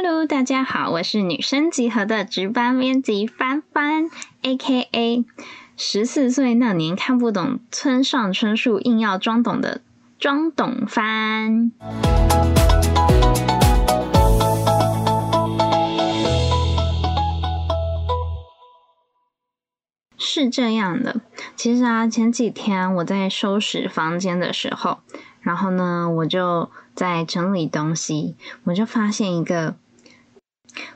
Hello，大家好，我是女生集合的值班编辑帆帆，A.K.A. 十四岁那年看不懂村上春树，硬要装懂的装懂帆。是这样的，其实啊，前几天我在收拾房间的时候，然后呢，我就在整理东西，我就发现一个，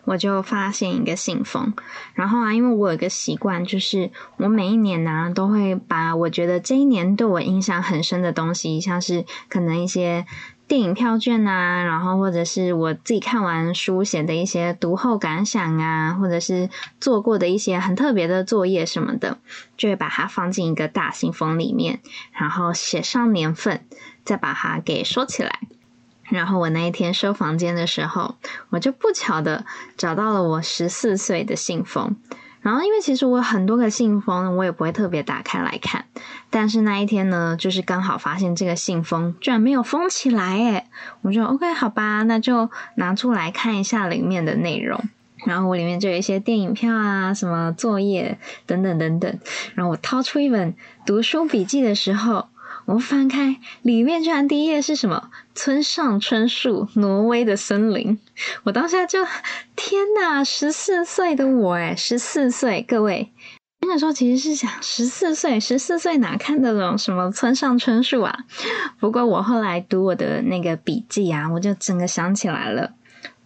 我就发现一个信封。然后啊，因为我有个习惯，就是我每一年呢，都会把我觉得这一年对我印象很深的东西，像是可能一些。电影票券啊，然后或者是我自己看完书写的一些读后感想啊，或者是做过的一些很特别的作业什么的，就会把它放进一个大信封里面，然后写上年份，再把它给收起来。然后我那一天收房间的时候，我就不巧的找到了我十四岁的信封。然后，因为其实我有很多个信封，我也不会特别打开来看。但是那一天呢，就是刚好发现这个信封居然没有封起来，诶我就 OK，好吧，那就拿出来看一下里面的内容。然后我里面就有一些电影票啊，什么作业等等等等。然后我掏出一本读书笔记的时候。我翻开，里面居然第一页是什么？村上春树《挪威的森林》。我当下就天哪！十四岁的我，诶十四岁，各位那个时候其实是想，十四岁，十四岁哪看得懂什么村上春树啊？不过我后来读我的那个笔记啊，我就整个想起来了。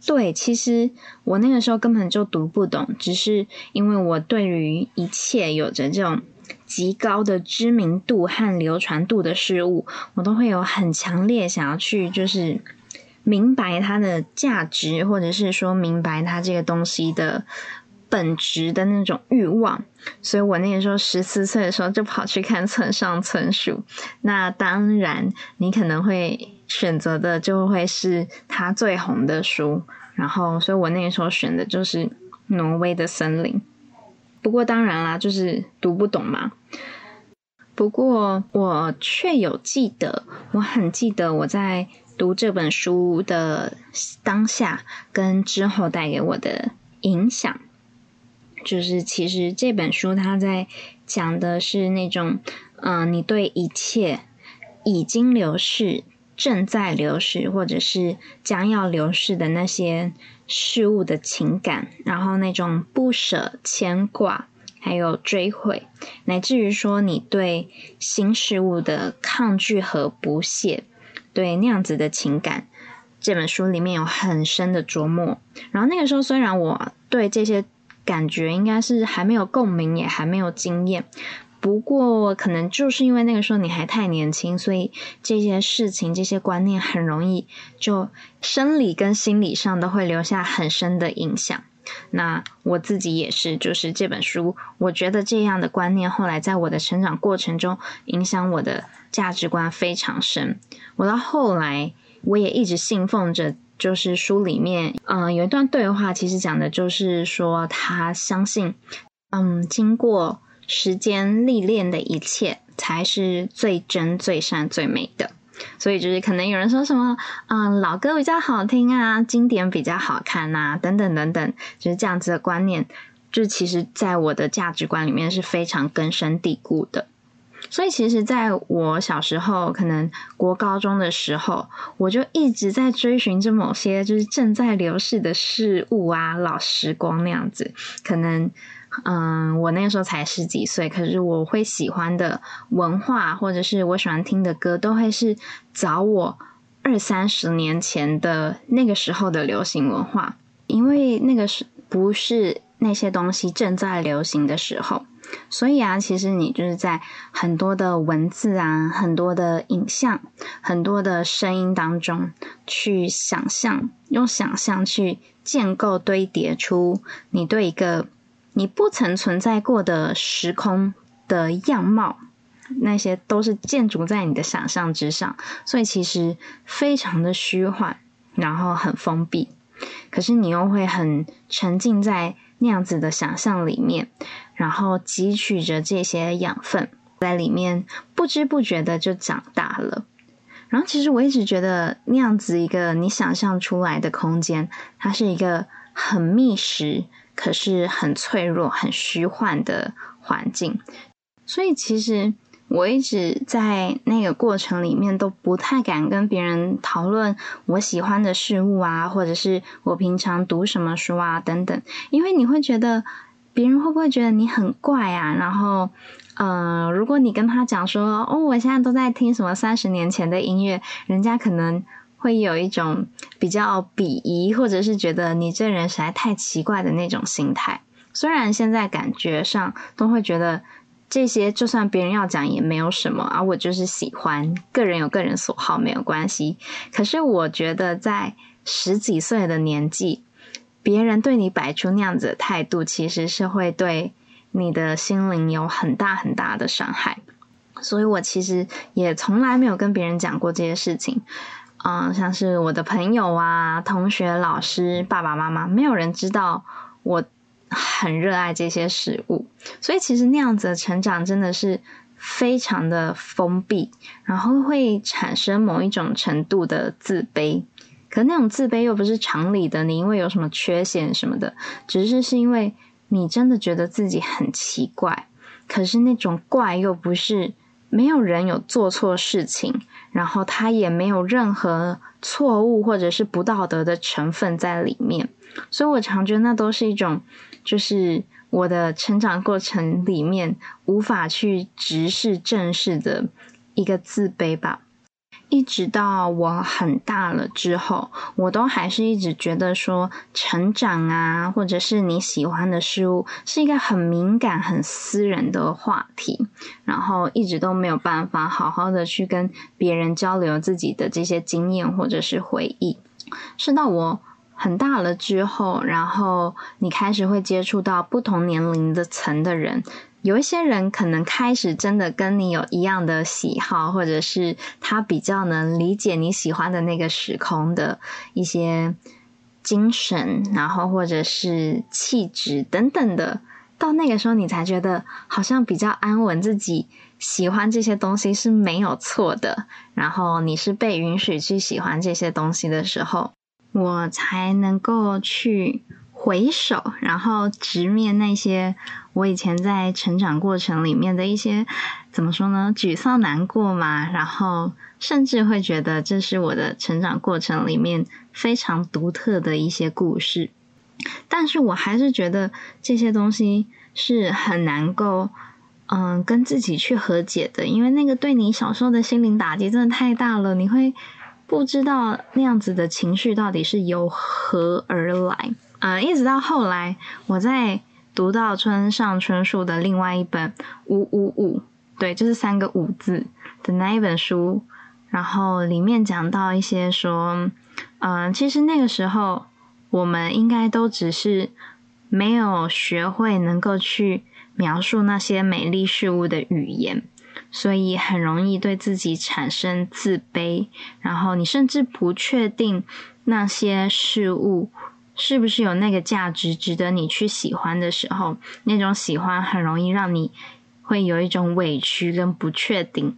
对，其实我那个时候根本就读不懂，只是因为我对于一切有着这种。极高的知名度和流传度的事物，我都会有很强烈想要去，就是明白它的价值，或者是说明白它这个东西的本质的那种欲望。所以我那个时候十四岁的时候就跑去看村上春树。那当然，你可能会选择的就会是他最红的书。然后，所以我那个时候选的就是《挪威的森林》。不过当然啦，就是读不懂嘛。不过我却有记得，我很记得我在读这本书的当下跟之后带给我的影响。就是其实这本书它在讲的是那种，嗯，你对一切已经流逝、正在流逝或者是将要流逝的那些。事物的情感，然后那种不舍、牵挂，还有追悔，乃至于说你对新事物的抗拒和不屑，对那样子的情感，这本书里面有很深的琢磨。然后那个时候，虽然我对这些感觉应该是还没有共鸣，也还没有经验。不过，可能就是因为那个时候你还太年轻，所以这些事情、这些观念很容易就生理跟心理上都会留下很深的影响。那我自己也是，就是这本书，我觉得这样的观念后来在我的成长过程中影响我的价值观非常深。我到后来，我也一直信奉着，就是书里面，嗯，有一段对话，其实讲的就是说，他相信，嗯，经过。时间历练的一切才是最真、最善、最美的。所以就是可能有人说什么，嗯，老歌比较好听啊，经典比较好看啊，等等等等，就是这样子的观念，就其实在我的价值观里面是非常根深蒂固的。所以其实在我小时候，可能国高中的时候，我就一直在追寻着某些就是正在流逝的事物啊，老时光那样子，可能。嗯，我那个时候才十几岁，可是我会喜欢的文化，或者是我喜欢听的歌，都会是早我二三十年前的那个时候的流行文化，因为那个是不是那些东西正在流行的时候，所以啊，其实你就是在很多的文字啊、很多的影像、很多的声音当中去想象，用想象去建构堆叠出你对一个。你不曾存在过的时空的样貌，那些都是建筑在你的想象之上，所以其实非常的虚幻，然后很封闭。可是你又会很沉浸在那样子的想象里面，然后汲取着这些养分在里面，不知不觉的就长大了。然后其实我一直觉得那样子一个你想象出来的空间，它是一个很密实，可是很脆弱、很虚幻的环境。所以其实我一直在那个过程里面都不太敢跟别人讨论我喜欢的事物啊，或者是我平常读什么书啊等等，因为你会觉得别人会不会觉得你很怪啊？然后。呃，如果你跟他讲说，哦，我现在都在听什么三十年前的音乐，人家可能会有一种比较鄙夷，或者是觉得你这人实在太奇怪的那种心态。虽然现在感觉上都会觉得这些，就算别人要讲也没有什么啊，我就是喜欢，个人有个人所好没有关系。可是我觉得在十几岁的年纪，别人对你摆出那样子的态度，其实是会对。你的心灵有很大很大的伤害，所以我其实也从来没有跟别人讲过这些事情。嗯，像是我的朋友啊、同学、老师、爸爸妈妈，没有人知道我很热爱这些食物。所以其实那样子的成长真的是非常的封闭，然后会产生某一种程度的自卑。可那种自卑又不是常理的，你因为有什么缺陷什么的，只是是因为。你真的觉得自己很奇怪，可是那种怪又不是没有人有做错事情，然后他也没有任何错误或者是不道德的成分在里面，所以我常觉得那都是一种，就是我的成长过程里面无法去直视正视的一个自卑吧。一直到我很大了之后，我都还是一直觉得说成长啊，或者是你喜欢的事物，是一个很敏感、很私人的话题，然后一直都没有办法好好的去跟别人交流自己的这些经验或者是回忆。是到我很大了之后，然后你开始会接触到不同年龄的层的人。有一些人可能开始真的跟你有一样的喜好，或者是他比较能理解你喜欢的那个时空的一些精神，然后或者是气质等等的。到那个时候，你才觉得好像比较安稳，自己喜欢这些东西是没有错的。然后你是被允许去喜欢这些东西的时候，我才能够去。回首，然后直面那些我以前在成长过程里面的一些怎么说呢？沮丧、难过嘛。然后甚至会觉得这是我的成长过程里面非常独特的一些故事。但是我还是觉得这些东西是很难够嗯跟自己去和解的，因为那个对你小时候的心灵打击真的太大了。你会不知道那样子的情绪到底是由何而来。嗯，一直到后来，我在读到村上春树的另外一本《五五五》，对，就是三个“五”字的那一本书，然后里面讲到一些说，嗯，其实那个时候我们应该都只是没有学会能够去描述那些美丽事物的语言，所以很容易对自己产生自卑，然后你甚至不确定那些事物。是不是有那个价值值得你去喜欢的时候，那种喜欢很容易让你会有一种委屈跟不确定，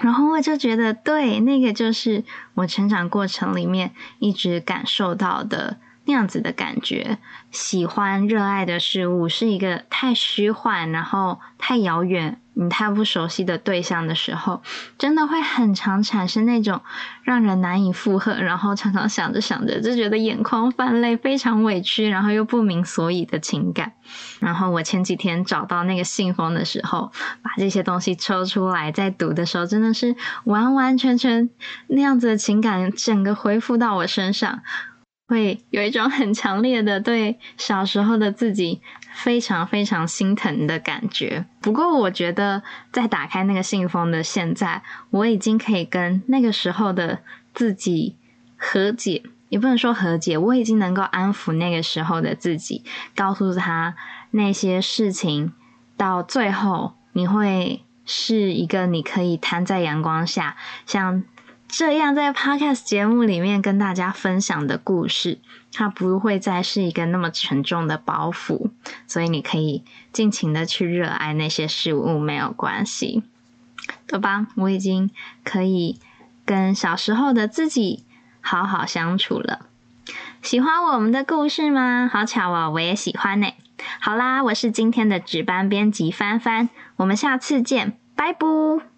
然后我就觉得，对，那个就是我成长过程里面一直感受到的那样子的感觉。喜欢、热爱的事物是一个太虚幻，然后太遥远。你太不熟悉的对象的时候，真的会很常产生那种让人难以负荷，然后常常想着想着就觉得眼眶泛泪，非常委屈，然后又不明所以的情感。然后我前几天找到那个信封的时候，把这些东西抽出来，在读的时候，真的是完完全全那样子的情感，整个恢复到我身上。会有一种很强烈的对小时候的自己非常非常心疼的感觉。不过，我觉得在打开那个信封的现在，我已经可以跟那个时候的自己和解，也不能说和解，我已经能够安抚那个时候的自己，告诉他那些事情到最后你会是一个你可以摊在阳光下，像。这样在 Podcast 节目里面跟大家分享的故事，它不会再是一个那么沉重的包袱，所以你可以尽情的去热爱那些事物，没有关系，对吧？我已经可以跟小时候的自己好好相处了。喜欢我们的故事吗？好巧哦，我也喜欢呢。好啦，我是今天的值班编辑帆帆，我们下次见，拜拜。